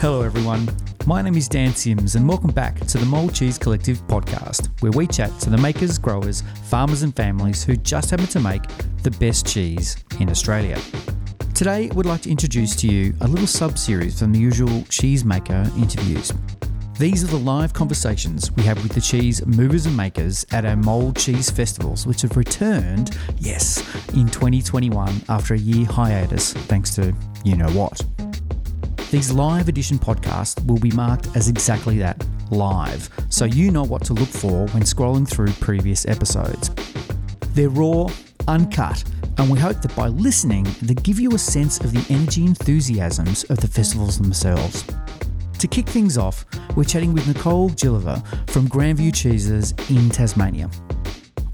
Hello, everyone. My name is Dan Sims, and welcome back to the Mould Cheese Collective podcast, where we chat to the makers, growers, farmers, and families who just happen to make the best cheese in Australia. Today, we'd like to introduce to you a little sub series from the usual cheesemaker interviews. These are the live conversations we have with the cheese movers and makers at our Mould Cheese Festivals, which have returned, yes, in 2021 after a year hiatus, thanks to you know what. These live edition podcasts will be marked as exactly that live, so you know what to look for when scrolling through previous episodes. They're raw, uncut, and we hope that by listening, they give you a sense of the energy enthusiasms of the festivals themselves. To kick things off, we're chatting with Nicole Gilliver from Grandvewe Cheeses in Tasmania.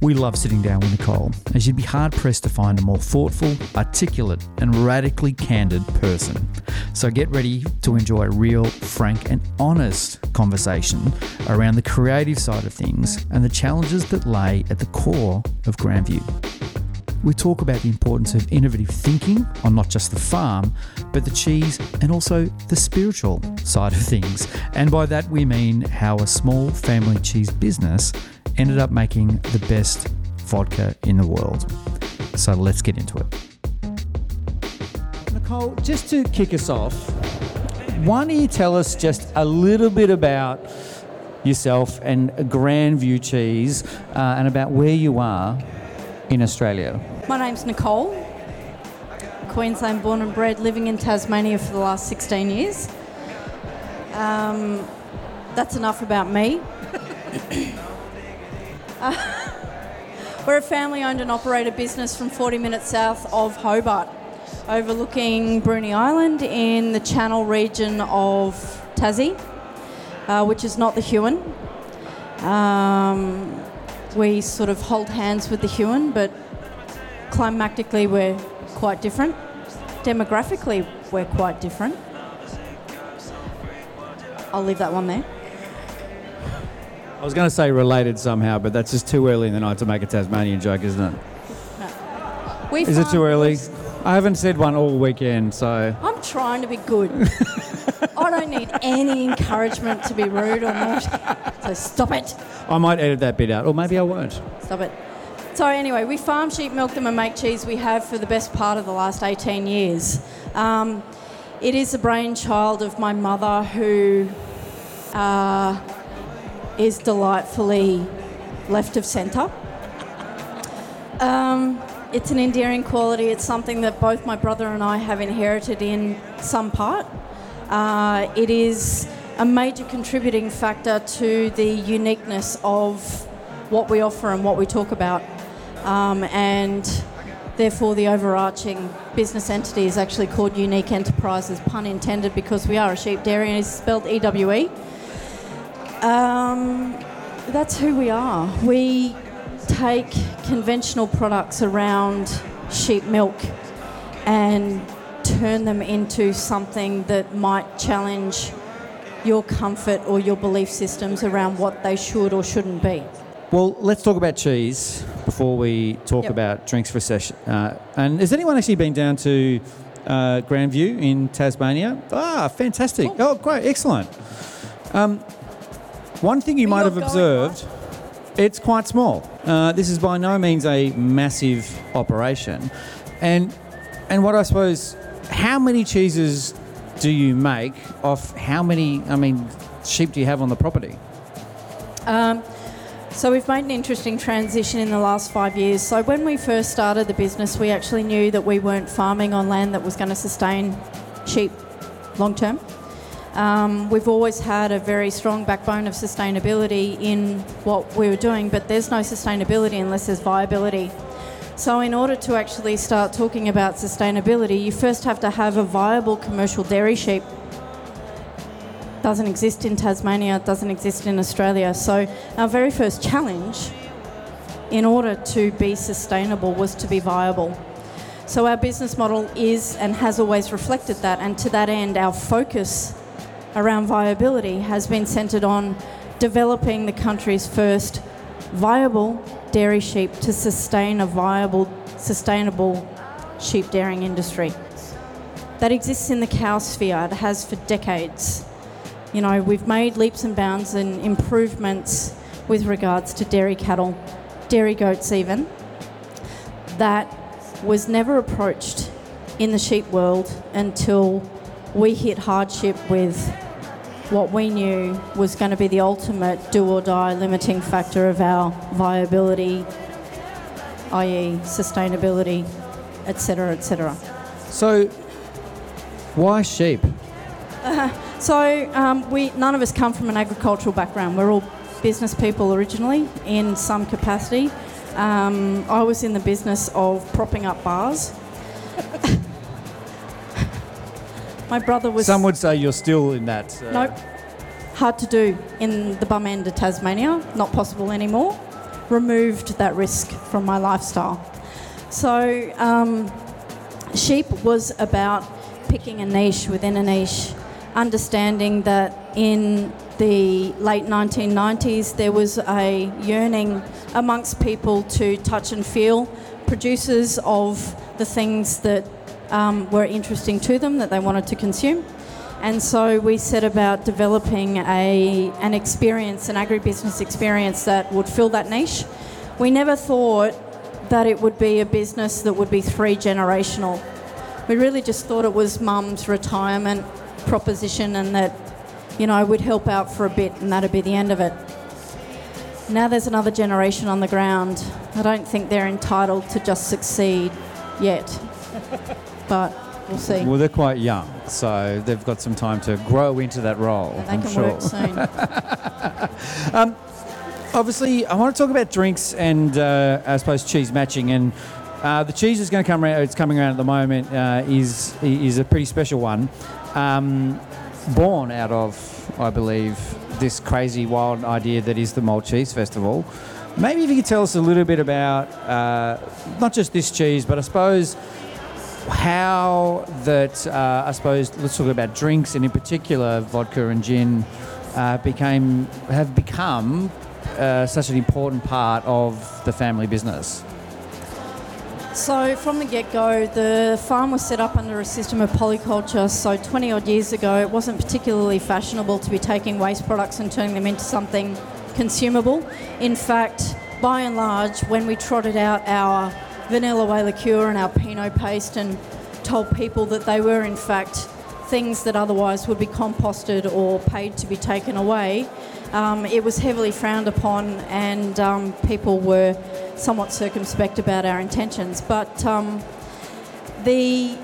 We love sitting down with Nicole, as you'd be hard pressed to find a more thoughtful, articulate, and radically candid person. So get ready to enjoy a real, frank, and honest conversation around the creative side of things and the challenges that lay at the core of Grandvewe. We talk about the importance of innovative thinking on not just the farm, but the cheese and also the spiritual side of things. And by that we mean how a small family cheese business ended up making the best vodka in the world. So let's get into it. Nicole, just to kick us off, why don't you tell us just a little bit about yourself and Grandvewe Cheese uh, and about where you are in Australia? My name's Nicole, Queensland born and bred, living in Tasmania for the last 16 years. Um, that's enough about me. Uh, we're a family owned and operated business from 40 minutes south of Hobart, overlooking Bruny Island in the Channel region of Tassie, uh, which is not the Huon. Um, we sort of hold hands with the Huon, but climactically we're quite different. Demographically, we're quite different. I'll leave that one there. I was going to say related somehow, but that's just too early in the night to make a Tasmanian joke, isn't it? We Is it too early? I haven't said one all weekend, so I'm trying to be good. I don't need any encouragement to be rude or not. So stop it. I might edit that bit out, or maybe I won't. Stop it. So anyway, we farm sheep, milk them, and make cheese. We have for the best part of the last 18 years. Um, it is the brainchild of my mother, who uh, is delightfully left of centre. Um, it's an endearing quality. It's something that both my brother and I have inherited in some part. Uh, it is a major contributing factor to the uniqueness of what we offer and what we talk about. Um, and therefore, the overarching business entity is actually called Unique Enterprises, pun intended, because we are a sheep dairy and it's spelled E W E. Um, that's who we are. We take conventional products around sheep milk and turn them into something that might challenge your comfort or your belief systems around what they should or shouldn't be. Well, let's talk about cheese before we talk Yep. about drinks for a session. Uh, and has anyone actually been down to uh, Grandvewe in Tasmania? Ah, fantastic. Cool. Oh, great, excellent. Um, one thing you might have observed, it's quite small. Uh, this is by no means a massive operation. And, and what I suppose, how many cheeses do you make off how many, I mean, sheep do you have on the property? Um, so we've made an interesting transition in the last five years. So when we first started the business, we actually knew that we weren't farming on land that was going to sustain sheep long term. Um, we've always had a very strong backbone of sustainability in what we were doing, but there's no sustainability unless there's viability. So, in order to actually start talking about sustainability, you first have to have a viable commercial dairy sheep doesn't exist in Tasmania, it doesn't exist in Australia. So, our very first challenge in order to be sustainable was to be viable. So, our business model is and has always reflected that, and to that end, our focus around viability has been centred on developing the country's first viable dairy sheep to sustain a viable, sustainable sheep dairying industry. that exists in the cow sphere. It has for decades. You know, we've made leaps and bounds and improvements with regards to dairy cattle, dairy goats, even. That was never approached in the sheep world until we hit hardship with what we knew was going to be the ultimate do or die limiting factor of our viability, i.e., sustainability, etc., etc. So, why sheep? So um, we none of us come from an agricultural background. We're all business people originally in some capacity. Um, I was in the business of propping up bars. My brother was. Some would say you're still in that. Uh, Nope. Hard to do in the bum end of Tasmania. Not possible anymore. Removed that risk from my lifestyle. So, um, sheep was about picking a niche within a niche, understanding that in the late 1990s there was a yearning amongst people to touch and feel producers of the things that um, were interesting to them that they wanted to consume. And so we set about developing a, an experience, an agribusiness experience that would fill that niche. We never thought that it would be a business that would be three generational. We really just thought it was mum's retirement proposition and that, you know, we'd help out for a bit and that'd be the end of it. Now there's another generation on the ground. I don't think they're entitled to just succeed yet, but we'll see. Well, they're quite young, so they've got some time to grow into that role. And they I'm can sure. work soon. Obviously, I want to talk about drinks and uh, I suppose cheese matching. And uh, the cheese is going to come around. It's coming around at the moment. Uh, is is a pretty special one, um, born out of, I believe, this crazy wild idea that is the Mould Cheese Festival. Maybe if you could tell us a little bit about uh, not just this cheese, but I suppose how that uh, I suppose let's talk about drinks and in particular vodka and gin uh, became have become uh, such an important part of the family business. So, from the get go, the farm was set up under a system of polyculture. So, 20 odd years ago, it wasn't particularly fashionable to be taking waste products and turning them into something consumable. In fact, by and large, when we trotted out our vanilla whey liqueur and our Pinot paste and told people that they were, in fact, things that otherwise would be composted or paid to be taken away, um, it was heavily frowned upon and um, people were somewhat circumspect about our intentions. But um, the,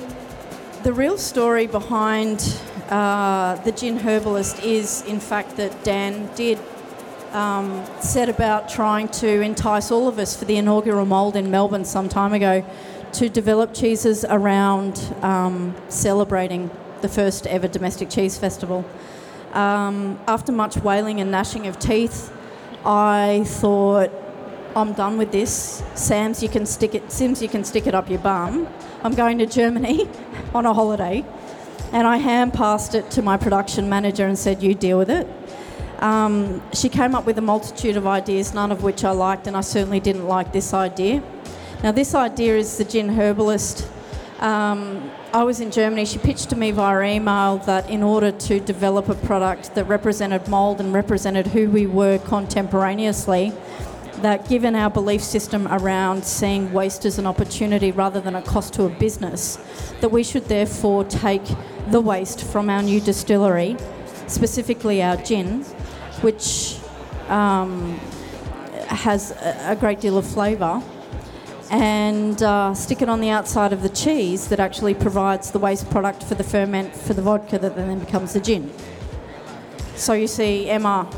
the real story behind uh, the gin herbalist is, in fact, that Dan did um, set about trying to entice all of us for the inaugural mould in Melbourne some time ago to develop cheeses around um, celebrating the first ever domestic cheese festival. Um, after much wailing and gnashing of teeth, I thought, I'm done with this. Sam's, you can stick it. Sims, you can stick it up your bum. I'm going to Germany on a holiday, and I hand passed it to my production manager and said, "You deal with it." Um, she came up with a multitude of ideas, none of which I liked, and I certainly didn't like this idea. Now, this idea is the gin herbalist. Um, I was in Germany. She pitched to me via email that in order to develop a product that represented mould and represented who we were contemporaneously, that given our belief system around seeing waste as an opportunity rather than a cost to a business, that we should therefore take the waste from our new distillery, specifically our gin, which um, has a great deal of flavour, and uh, stick it on the outside of the cheese that actually provides the waste product for the ferment for the vodka that then becomes the gin. So you see, Emma,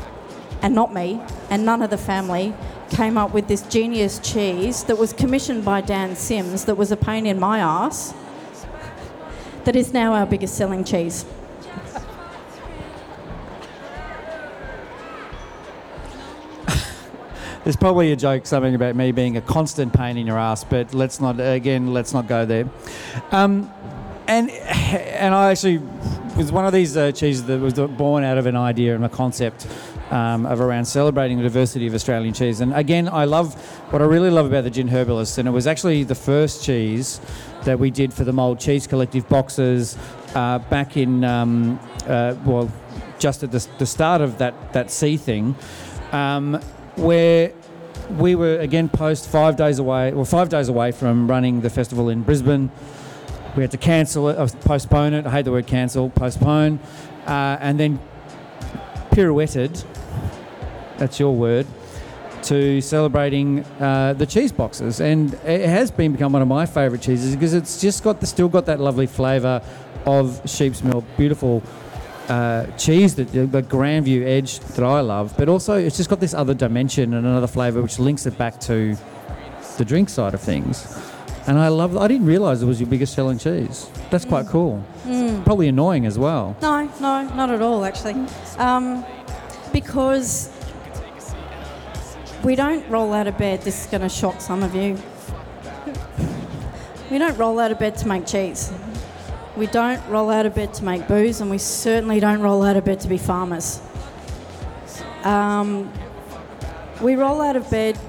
and not me, and none of the family came up with this genius cheese that was commissioned by Dan Sims that was a pain in my ass that is now our biggest selling cheese. There's probably a joke something about me being a constant pain in your ass, but let's not again. Let's not go there. Um, and and I actually was one of these uh, cheeses that was born out of an idea and a concept um, of around celebrating the diversity of Australian cheese. And again, I love what I really love about the Gin Herbalist, and it was actually the first cheese that we did for the Mould Cheese Collective boxes uh, back in, um, uh, well, just at the, the start of that, that sea thing, um, where we were again post five days away, or five days away from running the festival in Brisbane. We had to cancel it, postpone it. I hate the word cancel, postpone, uh, and then pirouetted. That's your word. To celebrating uh, the cheese boxes, and it has been become one of my favourite cheeses because it's just got the, still got that lovely flavour of sheep's milk, beautiful uh, cheese that the Grandvewe edge that I love, but also it's just got this other dimension and another flavour which links it back to the drink side of things. And I love. I didn't realise it was your biggest selling cheese. That's quite cool. Mm. Probably annoying as well. No, no, not at all, actually. Um, because we don't roll out of bed. This is going to shock some of you. We don't roll out of bed to make cheese. We don't roll out of bed to make booze, and we certainly don't roll out of bed to be farmers. Um, we roll out of bed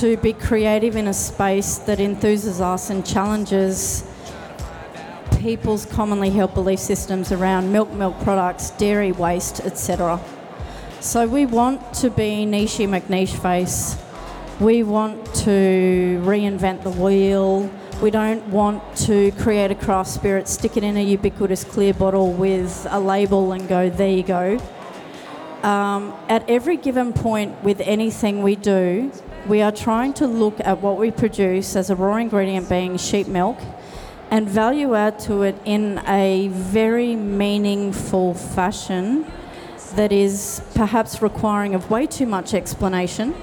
to be creative in a space that enthuses us and challenges people's commonly held belief systems around milk, milk products, dairy waste, etc. So we want to be niche McNiche face. We want to reinvent the wheel. We don't want to create a craft spirit, stick it in a ubiquitous clear bottle with a label and go, there you go. Um, at every given point with anything we do, we are trying to look at what we produce as a raw ingredient being sheep milk and value add to it in a very meaningful fashion that is perhaps requiring of way too much explanation,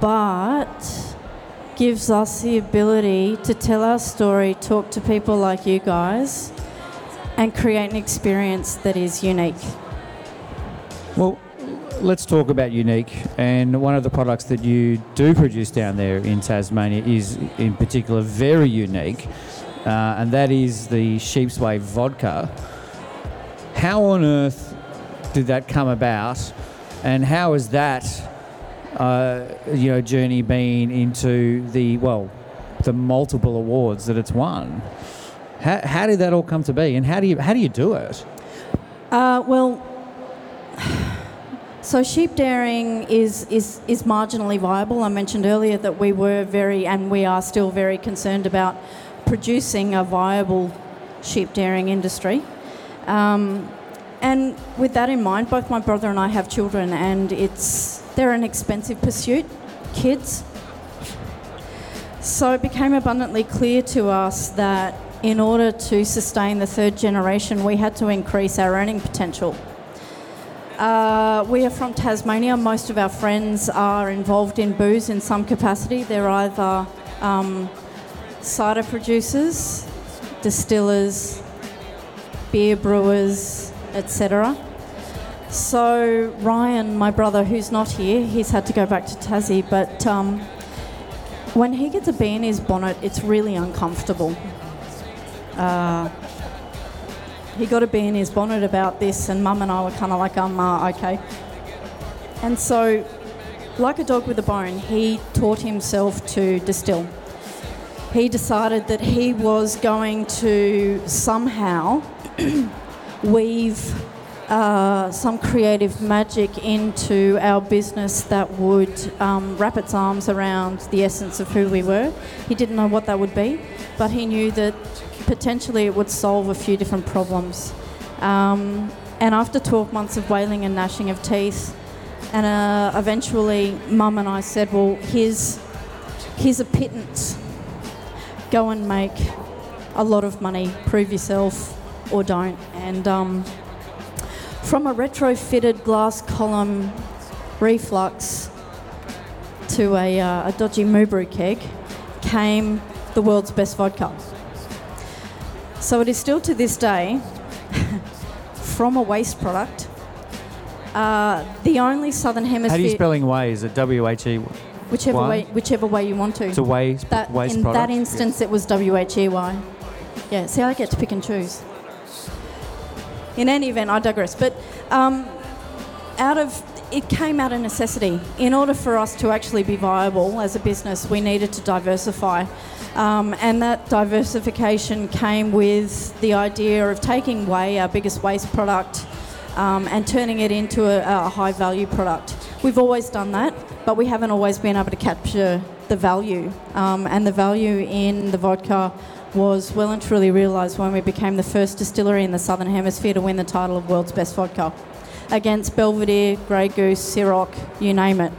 but gives us the ability to tell our story, talk to people like you guys, and create an experience that is unique. Let's talk about unique. And one of the products that you do produce down there in Tasmania is, in particular, very unique, uh, and that is the Sheep's Whey vodka. How on earth did that come about, and how has that, uh, you know, journey been into the well, the multiple awards that it's won? How, how did that all come to be, and how do you how do you do it? Uh, well, so sheep dairying is, is, is marginally viable. I mentioned earlier that we were very, and we are still very concerned about producing a viable sheep dairying industry. Um, and with that in mind, both my brother and I have children, and it's they're an expensive pursuit, kids. So it became abundantly clear to us that in order to sustain the third generation, we had to increase our earning potential. Uh, we are from Tasmania. Most of our friends are involved in booze in some capacity. They're either um, cider producers, distillers, beer brewers, etc. So Ryan, my brother, who's not here, he's had to go back to Tassie, but um, when he gets a bee in his bonnet, it's really uncomfortable. Uh, he got a bee in his bonnet about this, and Mum and I were kind of like, um, uh, okay. And so, like a dog with a bone, he taught himself to distill. He decided that he was going to somehow weave uh, some creative magic into our business that would um, wrap its arms around the essence of who we were. He didn't know what that would be, but he knew that potentially it would solve a few different problems. Um, and after 12 months of wailing and gnashing of teeth, and uh, eventually Mum and I said, well, here's, here's a pittance. Go and make a lot of money, prove yourself or don't. And um, from a retrofitted glass column reflux to a, uh, a dodgy Moobrew keg came the world's best vodka. So it is still to this day, from a waste product, uh, the only southern hemisphere. How do you spelling way? Is it W H E? Whichever Why? way, whichever way you want to. It's a way that, waste in product. that instance, it was W H E Y. Yeah. See, I get to pick and choose. In any event, I digress. But um, out of it came out of necessity. In order for us to actually be viable as a business, we needed to diversify. Um, and that diversification came with the idea of taking away our biggest waste product, um, and turning it into a, a high value product. We've always done that, but we haven't always been able to capture the value. Um, and the value in the vodka was well and truly realised when we became the first distillery in the Southern Hemisphere to win the title of World's Best Vodka against Belvedere, Grey Goose, Ciroc, you name it.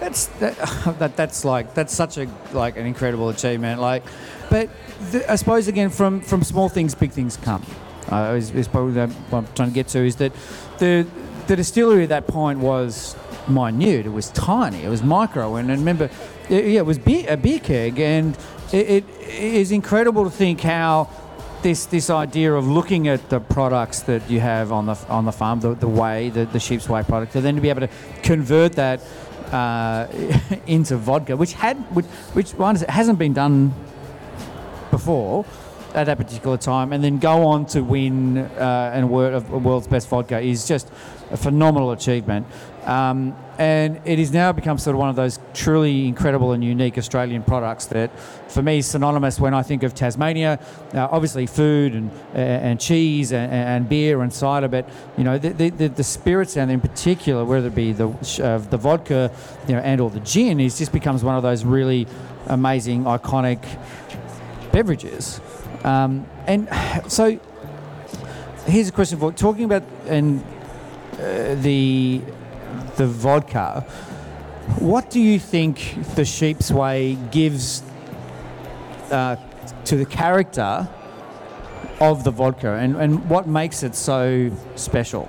That's that, that, that's like that's such a like an incredible achievement. Like, but the, I suppose again from from small things, big things come. Uh, is, is probably what I'm trying to get to is that the the distillery at that point was minute. It was tiny. It was micro. And, and remember, it, yeah, it was beer, a beer keg, and it, it is incredible to think how this this idea of looking at the products that you have on the on the farm, the, the whey, the, the sheep's whey product, and then to be able to convert that uh, into vodka, which had which, which one hasn't been done before at that particular time, and then go on to win uh, and a world's best vodka is just a phenomenal achievement. Um, and it has now become sort of one of those truly incredible and unique Australian products that, for me, synonymous when I think of Tasmania. Uh, obviously, food and and cheese and, and, beer and cider, but you know the, the, the spirits and in particular, whether it be the uh, the vodka, you know, and or the gin, is just becomes one of those really amazing, iconic beverages. Um, and so, here's a question for talking about and uh, the the vodka. What do you think the Sheep's Whey gives uh, to the character of the vodka, and, and what makes it so special?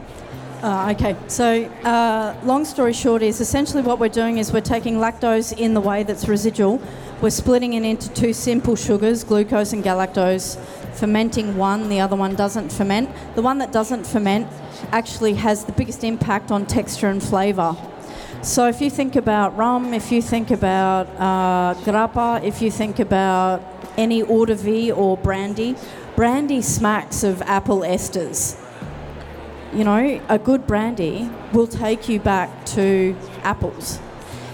Uh, okay, so uh, long story short is essentially what we're doing is we're taking lactose in the whey that's residual, we're splitting it into two simple sugars, glucose and galactose, fermenting one, the other one doesn't ferment. The one that doesn't ferment actually has the biggest impact on texture and flavour. So if you think about rum, if you think about uh, grappa, if you think about any eau de vie or brandy, brandy smacks of apple esters. You know, a good brandy will take you back to apples.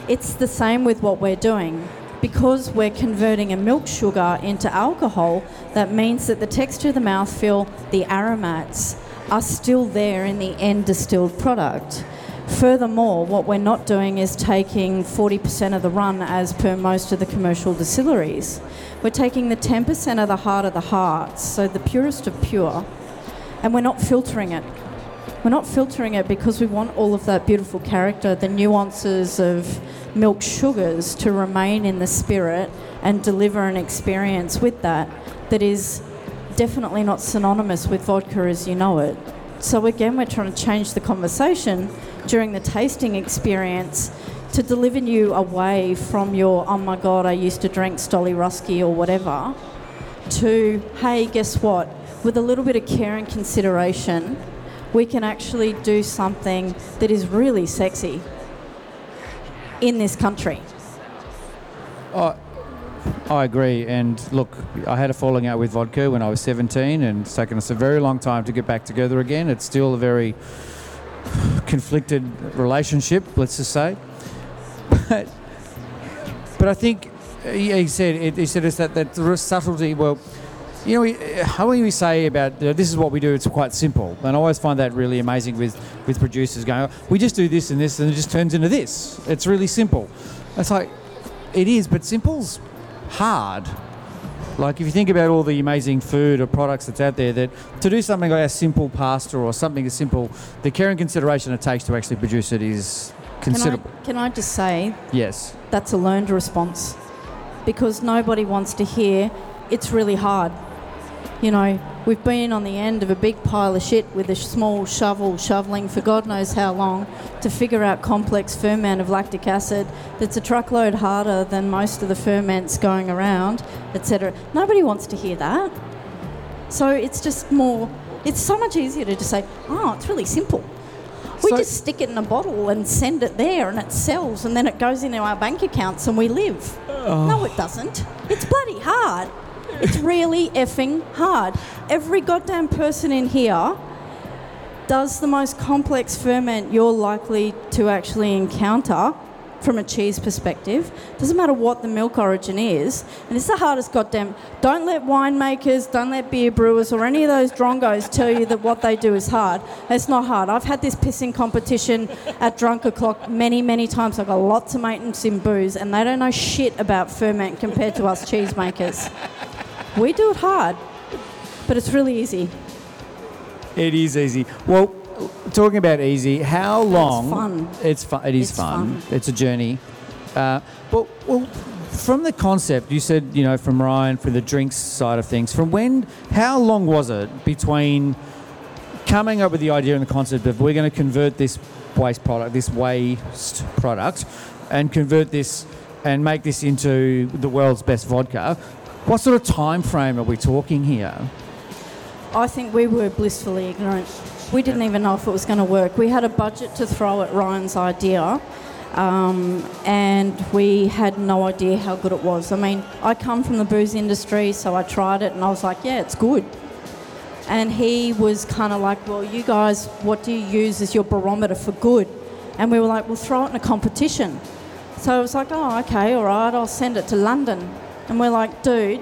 It's the same with what we're doing. Because we're converting a milk sugar into alcohol, that means that the texture of the mouthfeel, the aromats, are still there in the end distilled product. Furthermore, what we're not doing is taking 40% of the run as per most of the commercial distilleries. We're taking the 10% of the heart of the hearts, so the purest of pure, and we're not filtering it. We're not filtering it because we want all of that beautiful character, the nuances of milk sugars to remain in the spirit and deliver an experience with that that is definitely not synonymous with vodka as you know it. So, again, we're trying to change the conversation during the tasting experience to deliver you away from your, oh my God, I used to drink Stoli Ruski or whatever, to, hey, guess what? With a little bit of care and consideration, we can actually do something that is really sexy in this country. I agree. And look, I had a falling out with vodka when I was 17, and it's taken us a very long time to get back together again. It's still a very conflicted relationship, let's just say. But, but I think he said he said it's that that subtlety. Well, you know, how we say about uh, this is what we do. It's quite simple, and I always find that really amazing with with producers going. We just do this and this, and it just turns into this. It's really simple. It's like it is, but simple's hard. Like if you think about all the amazing food or products that's out there, that to do something like a simple pasta or something as simple, the care and consideration it takes to actually produce it is considerable. Can I, can I just say? Yes. That's a learned response, because nobody wants to hear it's really hard. You know, we've been on the end of a big pile of shit with a small shovel shoveling for God knows how long to figure out complex ferment of lactic acid that's a truckload harder than most of the ferments going around, etc. Nobody wants to hear that. So it's just more, it's so much easier to just say, oh, it's really simple. We so just stick it in a bottle and send it there and it sells and then it goes into our bank accounts and we live. Oh. No, it doesn't. It's bloody hard. It's really effing hard. Every goddamn person in here does the most complex ferment you're likely to actually encounter from a cheese perspective. Doesn't matter what the milk origin is, and it's the hardest goddamn. Don't let winemakers, don't let beer brewers, or any of those drongos tell you that what they do is hard. It's not hard. I've had this pissing competition at Drunk O'Clock many, many times. I've got lots of mates in booze, and they don't know shit about ferment compared to us cheesemakers. We do it hard, but it's really easy. It is easy. Well, talking about easy, how long? It's fun. It's fun. It is It's fun. fun. It's a journey. Uh, well, well, from the concept, you said you know from Ryan for the drinks side of things. From when? How long was it between coming up with the idea and the concept of we're going to convert this waste product, this waste product, and convert this and make this into the world's best vodka? What sort of time frame are we talking here? I think we were blissfully ignorant. We didn't even know if it was going to work. We had a budget to throw at Ryan's idea, um, and we had no idea how good it was. I mean, I come from the booze industry, so I tried it and I was like, yeah, it's good. And he was kind of like, well, you guys, what do you use as your barometer for good? And we were like, we'll throw it in a competition. So I was like, oh, okay, all right, I'll send it to London. And we're like, dude,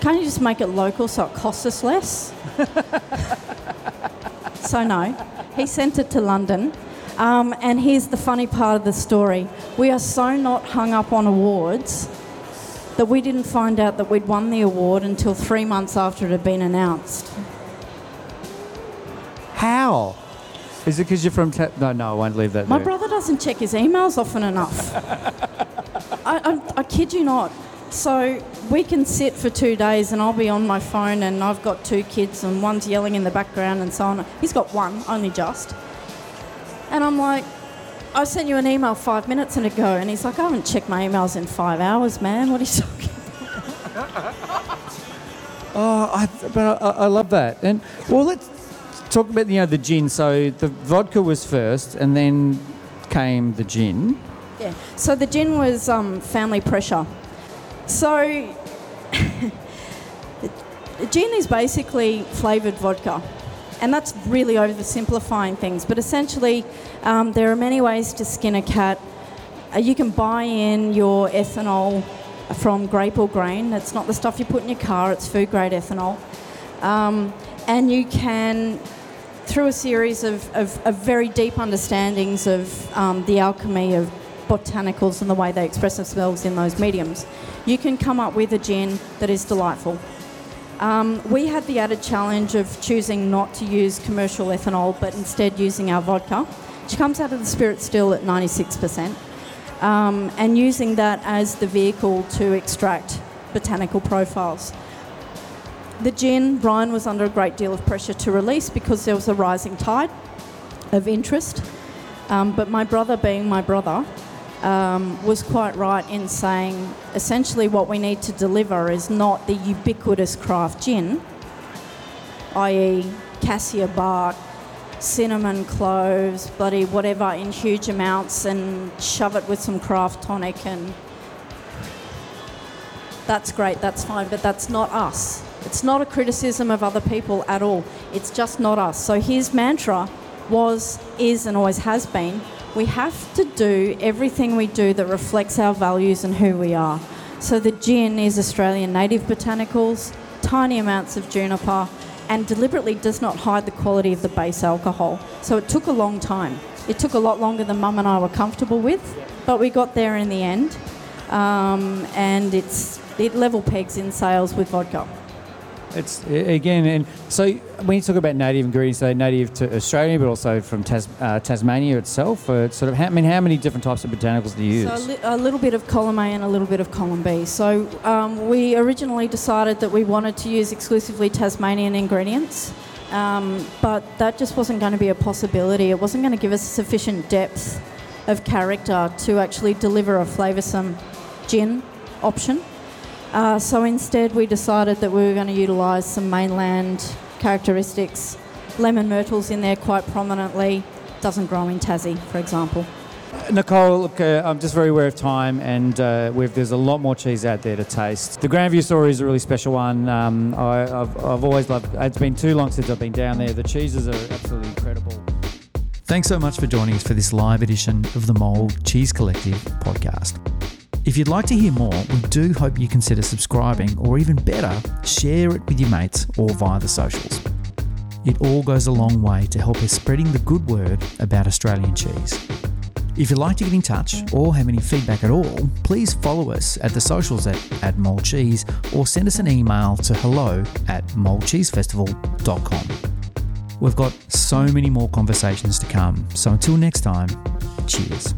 can't you just make it local so it costs us less? so no, he sent it to London. Um, and here's the funny part of the story: we are so not hung up on awards that we didn't find out that we'd won the award until three months after it had been announced. How? Is it because you're from? Ta- no, no, I won't leave that. My there. brother doesn't check his emails often enough. I, I, I kid you not. So we can sit for two days and I'll be on my phone and I've got two kids and one's yelling in the background and so on. He's got one, only just. And I'm like, I sent you an email five minutes ago and he's like, I haven't checked my emails in five hours, man. What are you talking about? Oh, I, but I, I love that. And well, let's talk about you know the gin. So the vodka was first, and then came the gin. Yeah. So the gin was um, family pressure. So gin is basically flavoured vodka. And that's really oversimplifying things. But essentially, um, there are many ways to skin a cat. Uh, you can buy in your ethanol from grape or grain. That's not the stuff you put in your car, it's food grade ethanol. Um, and you can through a series of, of, of very deep understandings of um, the alchemy of botanicals and the way they express themselves in those mediums, you can come up with a gin that is delightful. Um, we had the added challenge of choosing not to use commercial ethanol, but instead using our vodka, which comes out of the spirit still at 96%, um, and using that as the vehicle to extract botanical profiles. The gin, Ryan was under a great deal of pressure to release because there was a rising tide of interest. Um, but my brother, being my brother, um, was quite right in saying essentially what we need to deliver is not the ubiquitous craft gin, i.e., cassia bark, cinnamon, cloves, bloody whatever in huge amounts and shove it with some craft tonic and that's great, that's fine, but that's not us. It's not a criticism of other people at all. It's just not us. So his mantra was, is, and always has been we have to do everything we do that reflects our values and who we are. So the gin is Australian native botanicals, tiny amounts of juniper, and deliberately does not hide the quality of the base alcohol. So it took a long time. It took a lot longer than Mum and I were comfortable with, but we got there in the end. Um, and it's it level pegs in sales with vodka. It's again, and so when you talk about native ingredients, they're native to Australia, but also from Tas- uh, Tasmania itself. Uh, sort of, how, I mean, how many different types of botanicals do you use? So a, li- a little bit of column A and a little bit of column B. So um, we originally decided that we wanted to use exclusively Tasmanian ingredients, um, but that just wasn't going to be a possibility. It wasn't going to give us sufficient depth of character to actually deliver a flavoursome gin option. Uh, so instead, we decided that we were going to utilise some mainland characteristics. Lemon myrtle's in there quite prominently. Doesn't grow in Tassie, for example. Nicole, look, uh, I'm just very aware of time, and uh, there's a lot more cheese out there to taste. The Grandvewe story is a really special one. Um, I, have I've always loved. It's been too long since I've been down there. The cheeses are absolutely incredible. Thanks so much for joining us for this live edition of the Mould Cheese Collective podcast. If you'd like to hear more, we do hope you consider subscribing, or even better, share it with your mates or via the socials. It all goes a long way to help us spreading the good word about Australian cheese. If you'd like to get in touch or have any feedback at all, please follow us at the socials at, at Mould Cheese or send us an email to hello at mouldcheesefestival.com. We've got so many more conversations to come, so until next time, cheers.